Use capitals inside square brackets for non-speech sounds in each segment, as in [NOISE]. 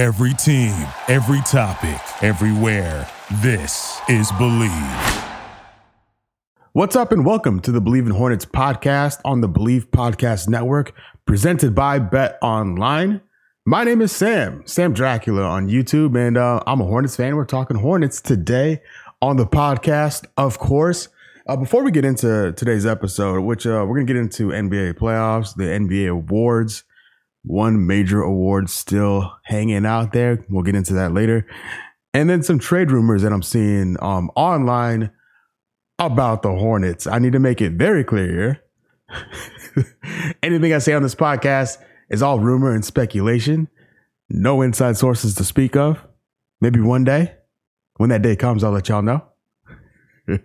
Every team, every topic, everywhere. This is Bleav. What's up, and welcome to the Bleav in Hornets podcast on the Bleav Podcast Network, presented by Bet Online. My name is Sam, Sam Dracula on YouTube, and uh, I'm a Hornets fan. We're talking Hornets today on the podcast, of course. Uh, before we get into today's episode, which uh, we're going to get into NBA playoffs, the NBA awards, one major award still hanging out there. We'll get into that later. And then some trade rumors that I'm seeing um, online about the Hornets. I need to make it very clear [LAUGHS] Anything I say on this podcast is all rumor and speculation. No inside sources to speak of. Maybe one day, when that day comes, I'll let y'all know. [LAUGHS]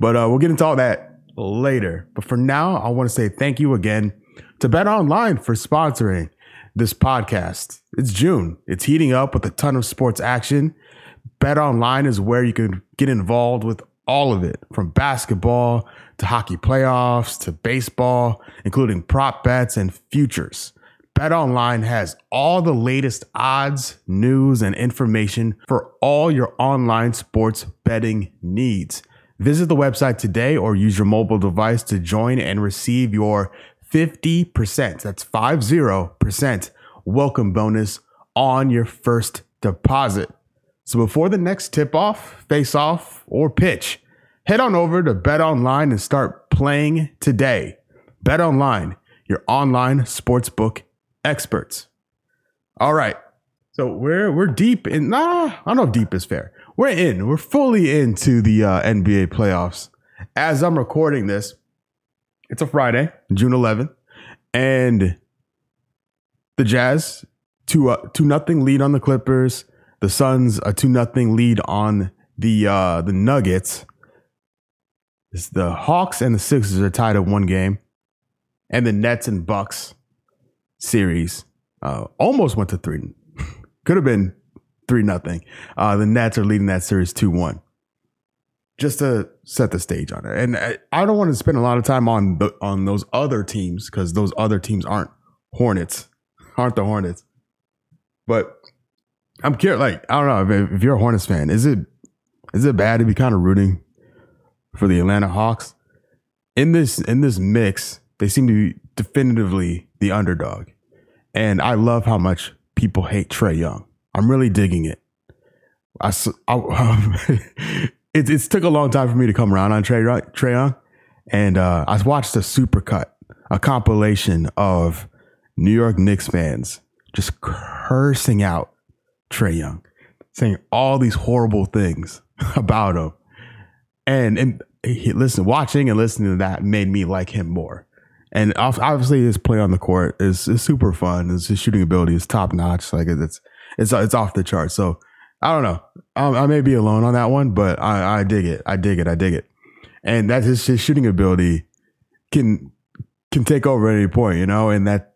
but uh, we'll get into all that later. But for now, I want to say thank you again to Bet Online for sponsoring this podcast. It's June. It's heating up with a ton of sports action. Bet Online is where you can get involved with all of it from basketball to hockey playoffs to baseball, including prop bets and futures. Bet Online has all the latest odds, news, and information for all your online sports betting needs. Visit the website today or use your mobile device to join and receive your 50%, that's 50% welcome bonus on your first deposit. So before the next tip off, face off, or pitch, head on over to Bet Online and start playing today. Bet Online, your online sportsbook experts. All right. So we're we're deep in nah, I don't know if deep is fair. We're in. We're fully into the uh, NBA playoffs. As I'm recording this, it's a Friday, June 11th, and the Jazz two uh, two nothing lead on the Clippers. The Suns a two nothing lead on the uh, the Nuggets. It's the Hawks and the Sixers are tied at one game, and the Nets and Bucks series uh, almost went to three. [LAUGHS] Could have been three nothing. Uh, the Nets are leading that series two one. Just to set the stage on it, and I, don't want to spend a lot of time on the, on those other teams because those other teams aren't Hornets, [LAUGHS] aren't the Hornets. But I'm curious. Like I don't know if, if you're a Hornets fan, is it is it bad to be kind of rooting for the Atlanta Hawks. In this in this mix, they seem to be definitively the underdog. And I love how much people hate Trae Young. I'm really digging it. I, I [LAUGHS] um, it, it took a long time for me to come around on Trae, Young. And uh, I watched a supercut, a compilation of New York Knicks fans just cursing out Trae Young, saying all these horrible things [LAUGHS] about him and and he, listen, watching and listening to that made me like him more. And obviously, his play on the court is, is super fun. His, his shooting ability is top notch. Like it's it's it's off the chart. So I don't know. I, I, may be alone on that one, but I, I dig it. I dig it. I dig it. And that his, his shooting ability can can take over at any point, you know. And that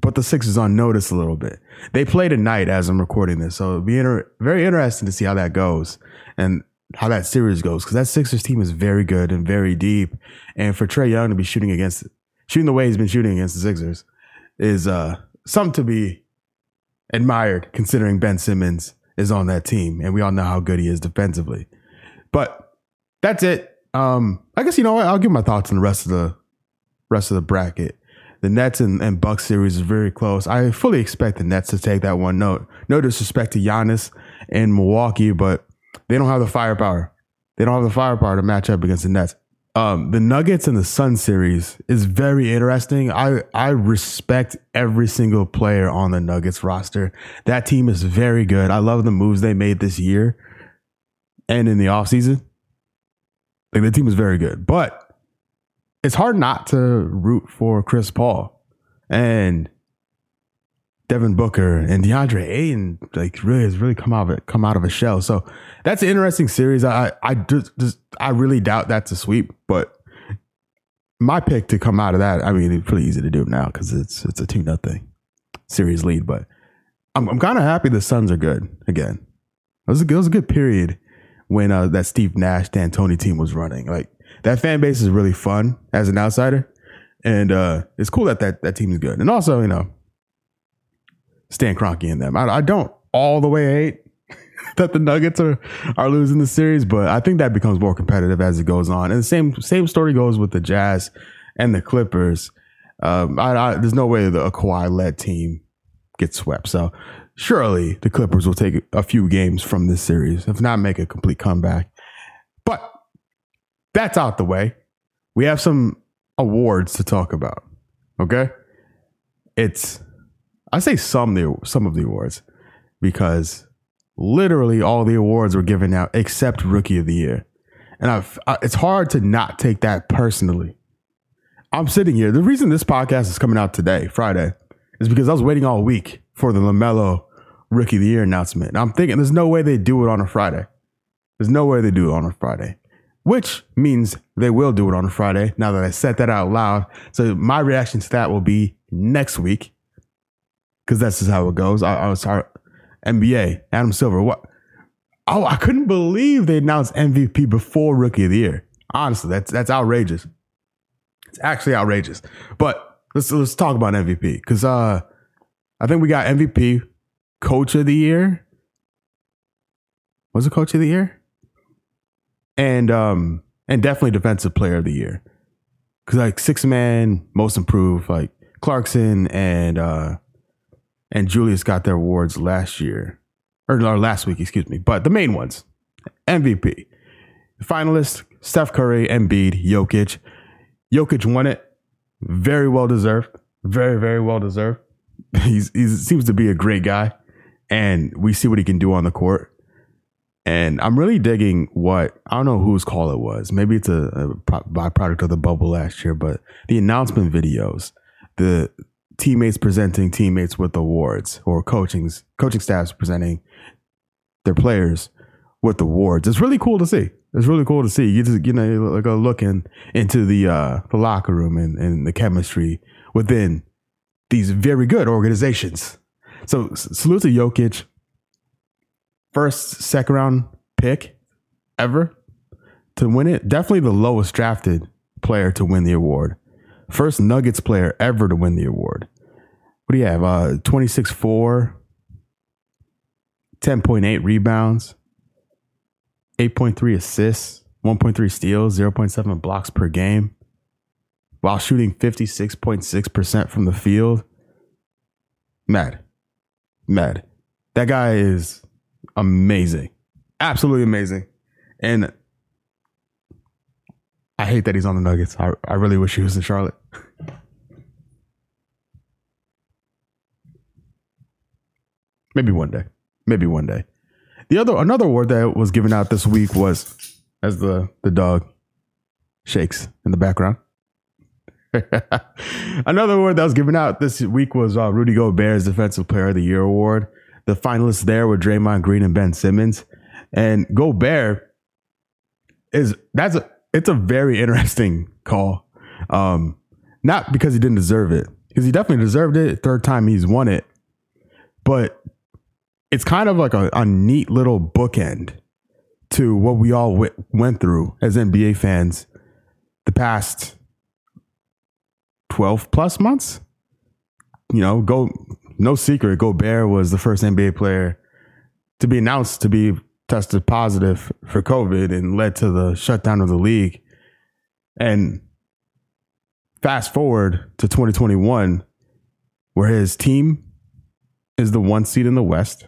put the Sixers on notice a little bit. They play tonight as I'm recording this, so it'll be inter- very interesting to see how that goes. And how that series goes because that Sixers team is very good and very deep. And for Trae Young to be shooting against shooting the way he's been shooting against the Sixers is uh something to be admired considering Ben Simmons is on that team and we all know how good he is defensively. But that's it. Um I guess you know what? I'll give my thoughts on the rest of the rest of the bracket. The Nets and, and Bucks series is very close. I fully expect the Nets to take that one. No, no disrespect to Giannis and Milwaukee, but they don't have the firepower. They don't have the firepower to match up against the Nets. Um, the Nuggets and the Sun series is very interesting. I I respect every single player on the Nuggets roster. That team is very good. I love the moves they made this year and in the offseason. Like the team is very good. But it's hard not to root for Chris Paul. And Devin Booker and DeAndre Ayton like really has really come out of it, come out of a shell. So that's an interesting series. I I just, just I really doubt that's a sweep, but my pick to come out of that, I mean, it's pretty easy to do now because it's it's a two nothing series lead. But I'm I'm kind of happy the Suns are good again. It was a, it was a good period when uh, that Steve Nash D'Antoni team was running. Like that fan base is really fun as an outsider, and uh, it's cool that that that team is good. And also, you know, Stan Kroenke in them. I, I don't all the way eight [LAUGHS] that the Nuggets are are losing the series, but I think that becomes more competitive as it goes on. And the same same story goes with the Jazz and the Clippers. Um, I, I, there's no way the Kawhi led team gets swept. So surely the Clippers will take a few games from this series, if not make a complete comeback. But that's out the way. We have some awards to talk about. Okay, it's I say some the some of the awards because literally all the awards were given out except Rookie of the Year, and I've, I, it's hard to not take that personally. I'm sitting here. The reason this podcast is coming out today, Friday, is because I was waiting all week for the LaMelo Rookie of the Year announcement. And I'm thinking there's no way they do it on a Friday. There's no way they do it on a Friday, which means they will do it on a Friday. Now that I said that out loud, so my reaction to that will be next week because that's just how it goes. I, I was sorry, NBA, Adam Silver. What? Oh, I couldn't believe they announced MVP before Rookie of the Year. Honestly, that's that's outrageous. It's actually outrageous. But let's let's talk about MVP because uh, I think we got MVP, Coach of the Year. Was it Coach of the Year? And um and definitely Defensive Player of the Year because like six man, most improved, like Clarkson and uh and Julius got their awards last year or, or last week, excuse me. But the main ones, MVP, finalists: Steph Curry, Embiid, Jokic. Jokic won it. Very well deserved. Very, very well deserved. [LAUGHS] He's he seems to be a great guy, and we see what he can do on the court. And I'm really digging what I don't know whose call it was. Maybe it's a, a byproduct of the bubble last year, but the announcement videos, the teammates presenting teammates with awards, or coaching's coaching staffs presenting their players with awards. It's really cool to see. It's really cool to see. You just you know go looking into the uh, the locker room and, and the chemistry within these very good organizations. So salute to Jokic, first second round pick ever to win it. Definitely the lowest drafted player to win the award. First Nuggets player ever to win the award. What do you have? Uh, 26 4, 10.8 rebounds, 8.3 assists, 1.3 steals, 0.7 blocks per game, while shooting 56.6% from the field. Mad. Mad. That guy is amazing. Absolutely amazing. And I hate that he's on the Nuggets. I, I really wish he was in Charlotte. Maybe one day. Maybe one day. The other another award that was given out this week was as the the dog shakes in the background. [LAUGHS] another award that was given out this week was uh, Rudy Gobert's Defensive Player of the Year award. The finalists there were Draymond Green and Ben Simmons, and Gobert is that's a it's a very interesting call. Um, not because he didn't deserve it, because he definitely deserved it. Third time he's won it, but it's kind of like a, a neat little bookend to what we all w- went through as NBA fans the past 12 plus months. You know, go no secret, Gobert was the first NBA player to be announced to be tested positive for COVID and led to the shutdown of the league. And fast forward to 2021, where his team is the one seed in the West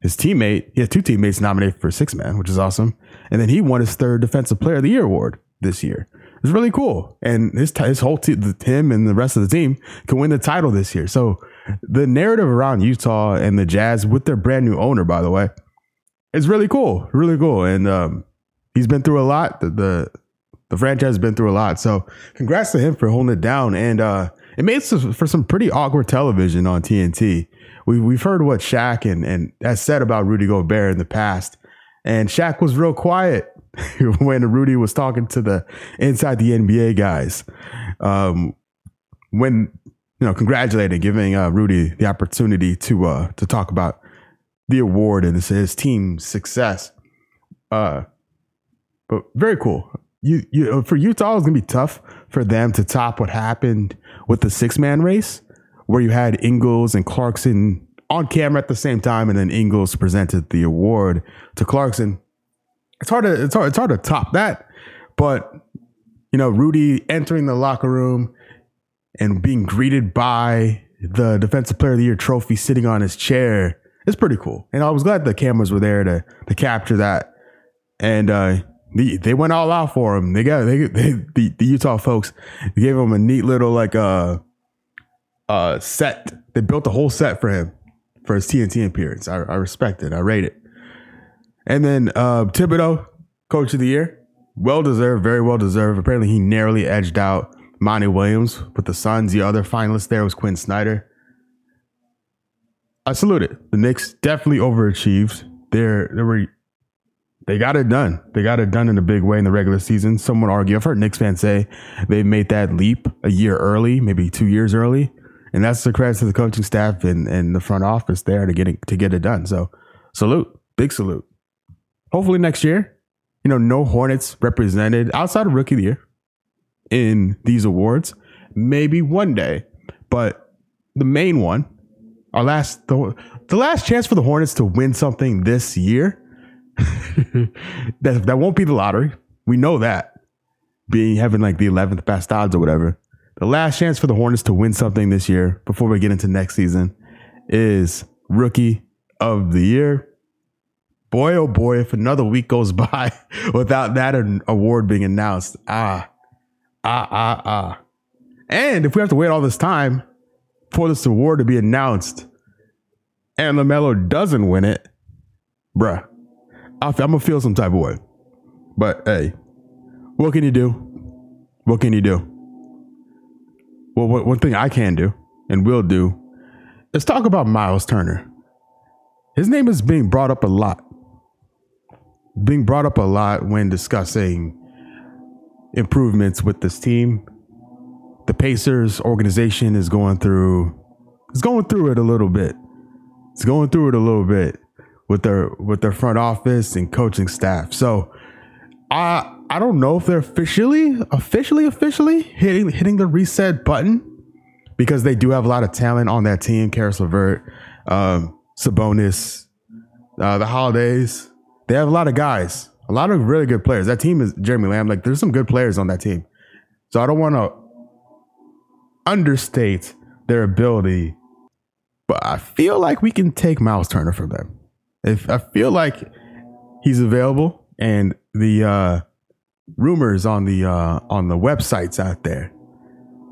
his teammate, he had two teammates nominated for six man, which is awesome. And then he won his third Defensive Player of the Year award this year. It's really cool. And his his whole team, him and the rest of the team can win the title this year. So the narrative around Utah and the Jazz with their brand new owner, by the way, is really cool. Really cool. And um, he's been through a lot. The, the, the franchise has been through a lot. So congrats to him for holding it down. And uh, it made for some pretty awkward television on TNT we we've heard what Shaq and and has said about Rudy Gobert in the past, and Shaq was real quiet [LAUGHS] when Rudy was talking to the inside the NBA guys. Um, when you know, congratulating, giving uh, Rudy the opportunity to uh, to talk about the award and his, team's success. Uh, but very cool. You, you for Utah, it's gonna be tough for them to top what happened with the six man race where you had Ingles and Clarkson on camera at the same time, and then Ingles presented the award to Clarkson. It's hard to it's hard it's hard to top that, but you know Rudy entering the locker room and being greeted by the Defensive Player of the Year trophy sitting on his chair is pretty cool. And I was glad the cameras were there to to capture that. And uh, the, they went all out for him. They got they, they the, the Utah folks gave him a neat little like uh uh set. They built a whole set for him for his TNT appearance. I, I respect it. I rate it. And then uh, Thibodeau, coach of the year, well deserved, very well deserved. Apparently, he narrowly edged out Monty Williams with the Suns. The other finalist there was Quin Snyder. I salute it. The Knicks definitely overachieved. They're they were they got it done. They got it done in a big way in the regular season. Some would argue. I've heard Knicks fans say they made that leap a year early, maybe two years early. And that's the credit to the coaching staff and, and the front office there to get it, to get it done. So salute, big salute. Hopefully next year, you know, no Hornets represented outside of rookie of the year in these awards. Maybe one day, but the main one, our last the, the last chance for the Hornets to win something this year. [LAUGHS] that that won't be the lottery. We know that being having like the eleventh best odds or whatever the last chance for the Hornets to win something this year before we get into next season is rookie of the year. Boy, oh boy, if another week goes [LAUGHS] by without that award being announced, ah, ah, ah, ah. And if we have to wait all this time for this award to be announced and LaMelo doesn't win it, bruh, I'm to feel some type of way. But hey, what can you do? What can you do? well, one thing I can do and will do is talk about Miles Turner. His name is being brought up a lot. Being brought up a lot when discussing improvements with this team. The Pacers organization is going through is going through it a little bit. It's going through it a little bit with their with their front office and coaching staff. So I I don't know if they're officially, officially, officially hitting hitting the reset button because they do have a lot of talent on that team. Caris LeVert, um, Sabonis, uh, the Holidays. They have a lot of guys, a lot of really good players. That team is Jeremy Lamb. Like, there's some good players on that team. So I don't want to understate their ability, but I feel like we can take Miles Turner from them. If I feel like he's available and the uh, rumors on the uh, on the websites out there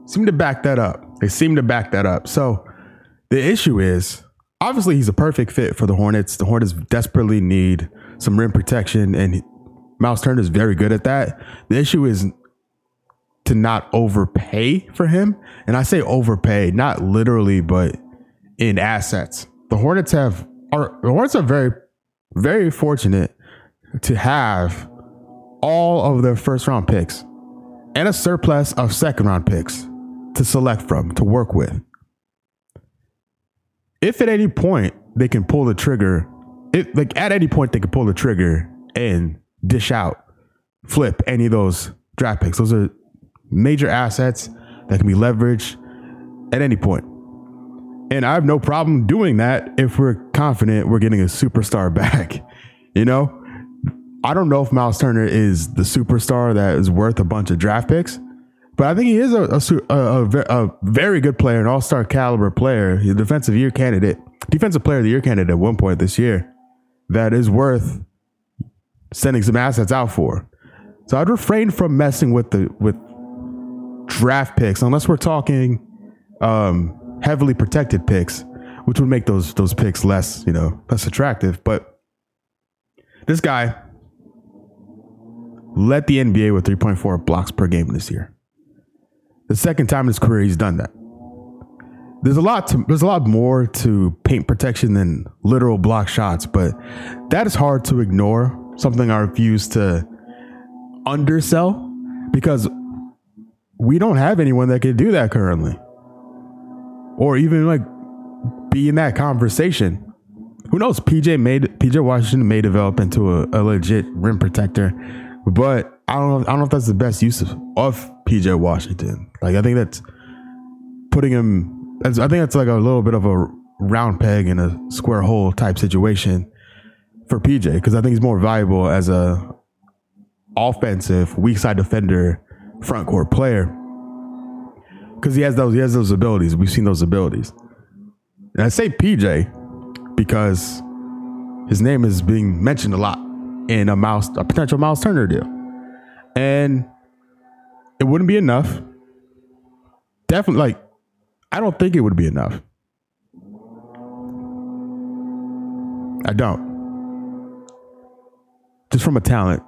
seem to back that up. They seem to back that up. So the issue is obviously he's a perfect fit for the Hornets. The Hornets desperately need some rim protection, and Miles Turner is very good at that. The issue is to not overpay for him, and I say overpay not literally, but in assets. The Hornets have are the Hornets are very very fortunate to have all of their first round picks and a surplus of second round picks to select from, to work with. If at any point they can pull the trigger, if like at any point they can pull the trigger and dish out, flip any of those draft picks. Those are major assets that can be leveraged at any point. And I have no problem doing that if we're confident we're getting a superstar [LAUGHS] back. You know, I don't know if Miles Turner is the superstar that is worth a bunch of draft picks, but I think he is a, a, a, a very good player, an all star caliber player, a defensive year candidate, defensive player of the year candidate at one point this year that is worth sending some assets out for. So I'd refrain from messing with the with draft picks unless we're talking um, heavily protected picks, which would make those those picks less you know less attractive. But this guy led the NBA with 3.4 blocks per game this year. The second time in his career he's done that. There's a lot to there's a lot more to paint protection than literal block shots, but that is hard to ignore. Something I refuse to undersell because we don't have anyone that can do that currently. Or even like be in that conversation. Who knows? PJ made PJ Washington may develop into a, a legit rim protector but I don't know. I don't know if that's the best use of, of PJ Washington. Like I think that's putting him. I think that's like a little bit of a round peg in a square hole type situation for PJ because I think he's more valuable as a offensive weak side defender front court player because he has those he has those abilities. We've seen those abilities. And I say PJ because his name is being mentioned a lot in a mouse a potential Miles Turner deal. And it wouldn't be enough. Definitely like I don't think it would be enough. I don't. Just from a talent,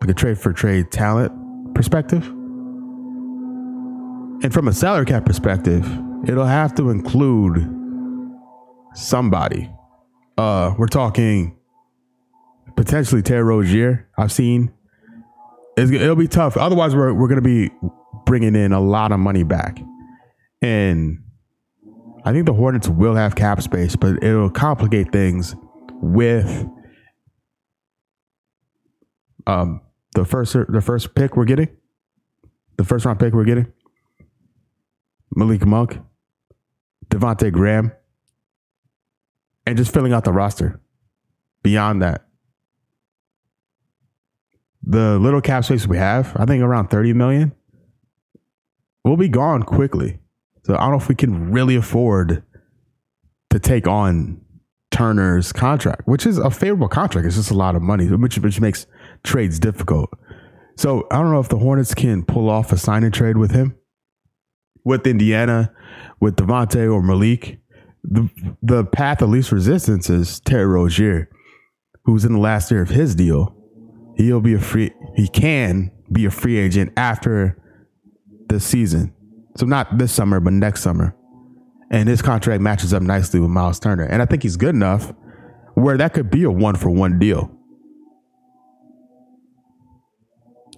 like a trade for trade talent perspective. And from a salary cap perspective, it'll have to include somebody. Uh, we're talking potentially Terry Rozier. I've seen it's, it'll be tough. Otherwise, we're we're gonna be bringing in a lot of money back, and I think the Hornets will have cap space, but it'll complicate things with um the first the first pick we're getting, the first round pick we're getting, Malik Monk, Devonte Graham, and just filling out the roster. Beyond that, the little cap space we have, I think around 30 million, will be gone quickly. So I don't know if we can really afford to take on Turner's contract, which is a favorable contract. It's just a lot of money, which which makes trades difficult. So I don't know if the Hornets can pull off a sign and trade with him, with Indiana, with Devonte or Malik. The the path of least resistance is Terry Rozier, who's in the last year of his deal. He'll be a free. He can be a free agent after this season. So not this summer, but next summer. And his contract matches up nicely with Miles Turner. And I think he's good enough where that could be a one for one deal.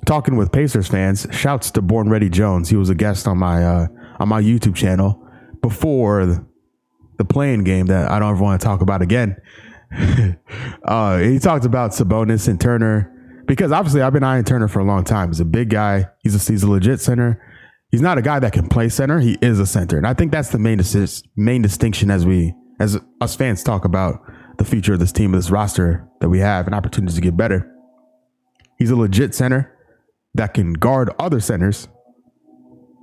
Talking with Pacers fans, shouts to Born Ready Jones. He was a guest on my uh, on my YouTube channel before the, playing game that I don't ever want to talk about again. [LAUGHS] uh, he talked about Sabonis and Turner because obviously I've been eyeing Turner for a long time. He's a big guy. He's a he's a legit center he's not a guy that can play center. He is a center, and I think that's the main dis- main distinction as we as us fans talk about the future of this team, this roster that we have, and opportunities to get better. He's a legit center that can guard other centers,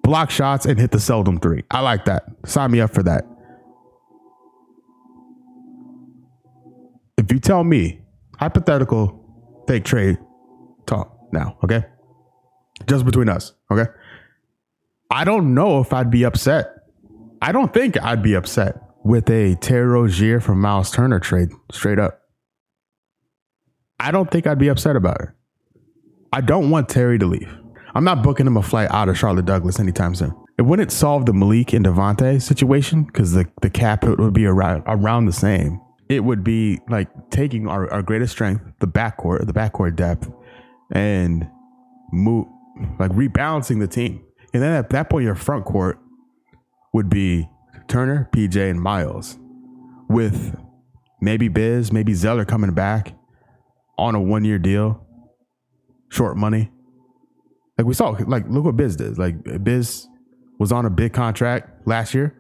block shots, and hit the seldom three. I like that. Sign me up for that. If you tell me hypothetical fake trade talk now, okay? Just between us, okay? I don't know if I'd be upset. I don't think I'd be upset with a Terry Rozier from Miles Turner trade straight up. I don't think I'd be upset about it. I don't want Terry to leave. I'm not booking him a flight out of Charlotte Douglas anytime soon. It wouldn't solve the Malik and Devonte situation because the, the cap would be around, around the same. It would be like taking our, our greatest strength, the backcourt, the backcourt depth, and move like rebalancing the team. And then at that point, your front court would be Turner, PJ, and Miles, with maybe Biz, maybe Zeller coming back on a one year deal, short money. Like we saw, like look what Biz did. Like Biz was on a big contract last year,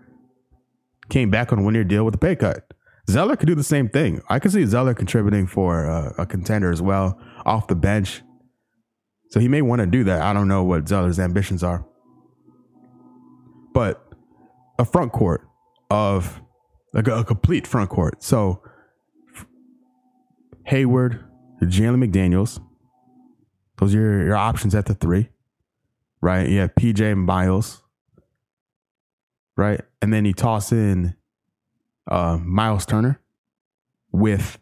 came back on a one year deal with a pay cut. Zeller could do the same thing. I could see Zeller contributing for a, a contender as well off the bench. So he may want to do that. I don't know what Zeller's ambitions are but a front court of like a, a complete front court. So Hayward, Jalen McDaniels, those are your, your options at the three, right? You have PJ Miles, right? And then you toss in uh, Miles Turner with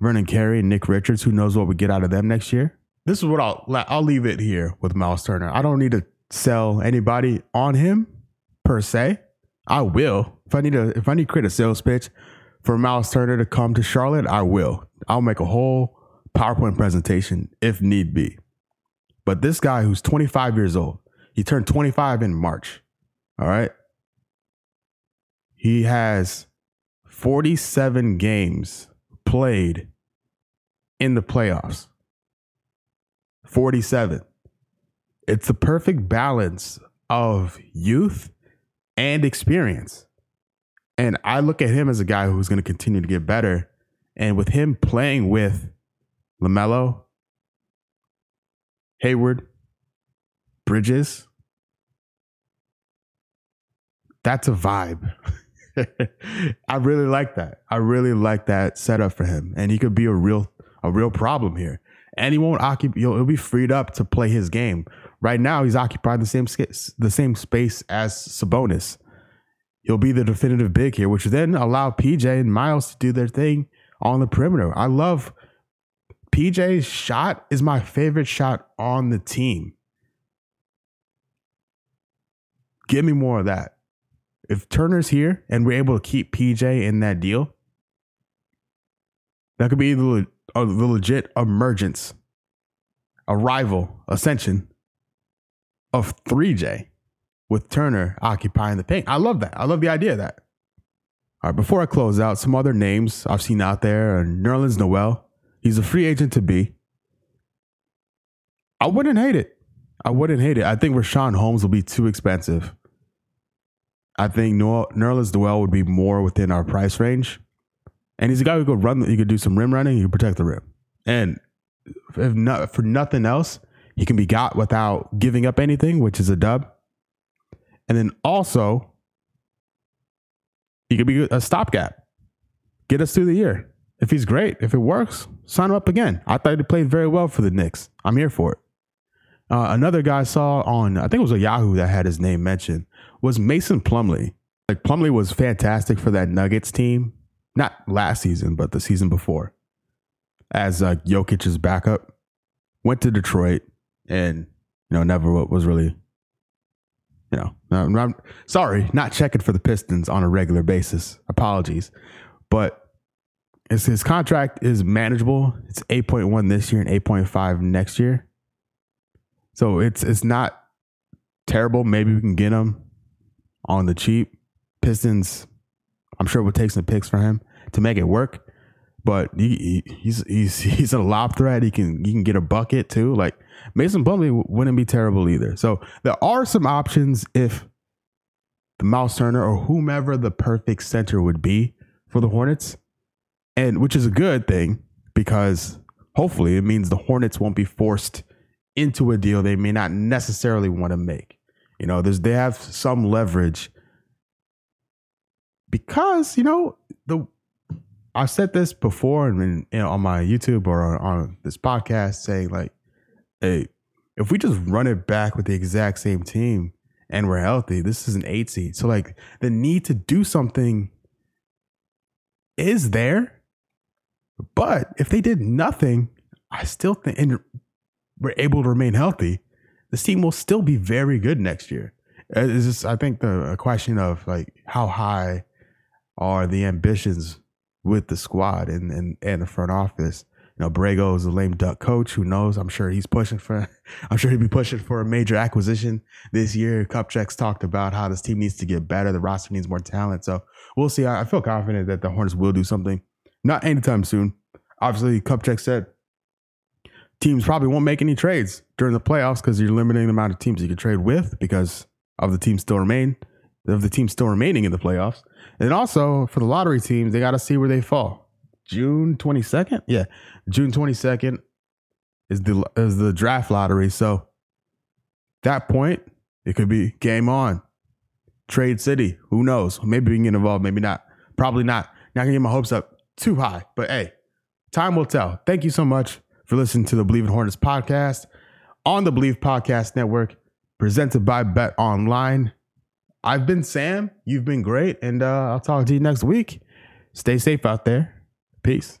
Vernon Carey and Nick Richards. Who knows what we get out of them next year? This is what I'll I'll leave it here with Miles Turner. I don't need to sell anybody on him per se. I will. If I need to if I need to create a sales pitch for Miles Turner to come to Charlotte, I will. I'll make a whole PowerPoint presentation if need be. But this guy who's 25 years old, he turned 25 in March. All right. He has 47 games played in the playoffs. 47. It's the perfect balance of youth and experience. And I look at him as a guy who's going to continue to get better. And with him playing with LaMelo, Hayward, Bridges, that's a vibe. [LAUGHS] I really like that. I really like that setup for him, and he could be a real a real problem here. And he won't occupy. He'll, he'll be freed up to play his game. Right now, he's occupying the same the same space as Sabonis. He'll be the definitive big here, which then allow PJ and Miles to do their thing on the perimeter. I love PJ's shot is my favorite shot on the team. Give me more of that. If Turner's here and we're able to keep PJ in that deal, that could be the, the legit emergence, arrival, ascension of 3J with Turner occupying the paint. I love that. I love the idea of that. All right, before I close out, some other names I've seen out there are Nerlens Noel. He's a free agent to be. I wouldn't hate it. I wouldn't hate it. I think Richaun Holmes will be too expensive. I think Nerlens Noel would be more within our price range. And he's a guy who could run, he could do some rim running, he could protect the rim. And if not, for nothing else, he can be got without giving up anything, which is a dub. And then also, he could be a stopgap, get us through the year. If he's great, if it works, sign him up again. I thought he played very well for the Knicks. I'm here for it. Uh, another guy I saw on, I think it was a Yahoo that had his name mentioned, was Mason Plumlee. Like Plumlee was fantastic for that Nuggets team, not last season, but the season before, as uh, Jokic's backup. Went to Detroit and you know never was really, you know, I'm, I'm sorry, not checking for the Pistons on a regular basis. Apologies, but his, his contract is manageable. It's 8.1 this year and 8.5 next year. So it's it's not terrible. Maybe we can get him on the cheap. Pistons, I'm sure we'll take some picks for him to make it work. But he, he, he's he's [LAUGHS] he's a lob threat. He can he can get a bucket too. Like Mason Plumlee wouldn't be terrible either. So there are some options if the Mouse Turner or whomever the perfect center would be for the Hornets, and which is a good thing because hopefully it means the Hornets won't be forced into a deal they may not necessarily want to make. You know, there's they have some leverage because you know the I've said this before and you know, on my YouTube or on, on this podcast saying like, hey, if we just run it back with the exact same team and we're healthy, this is an eight seed. So like the need to do something is there, but if they did nothing, I still think and we're able to remain healthy, this team will still be very good next year. Uh, it's just, I think, the question of like how high are the ambitions with the squad and and, and the front office. You know, Borrego is a lame duck coach. Who knows? I'm sure he's pushing for. [LAUGHS] I'm sure he'd be pushing for a major acquisition this year. Kupchak's talked about how this team needs to get better. The roster needs more talent. So we'll see. I, I feel confident that the Hornets will do something. Not anytime soon. Obviously, Kupchak said teams probably won't make any trades during the playoffs because you're limiting the amount of teams you can trade with because of the teams still remain of the teams still remaining in the playoffs. And also for the lottery teams, they got to see where they fall. June 22nd? Yeah. June 22nd is the is the draft lottery. So that point, it could be game on. Trade City. Who knows? Maybe we can get involved, maybe not. Probably not. Not gonna get my hopes up too high. But hey, time will tell. Thank you so much for listening to the Bleav in Hornets podcast on the Bleav Podcast Network, presented by Bet Online. I've been Sam. You've been great. And uh, I'll talk to you next week. Stay safe out there. Peace.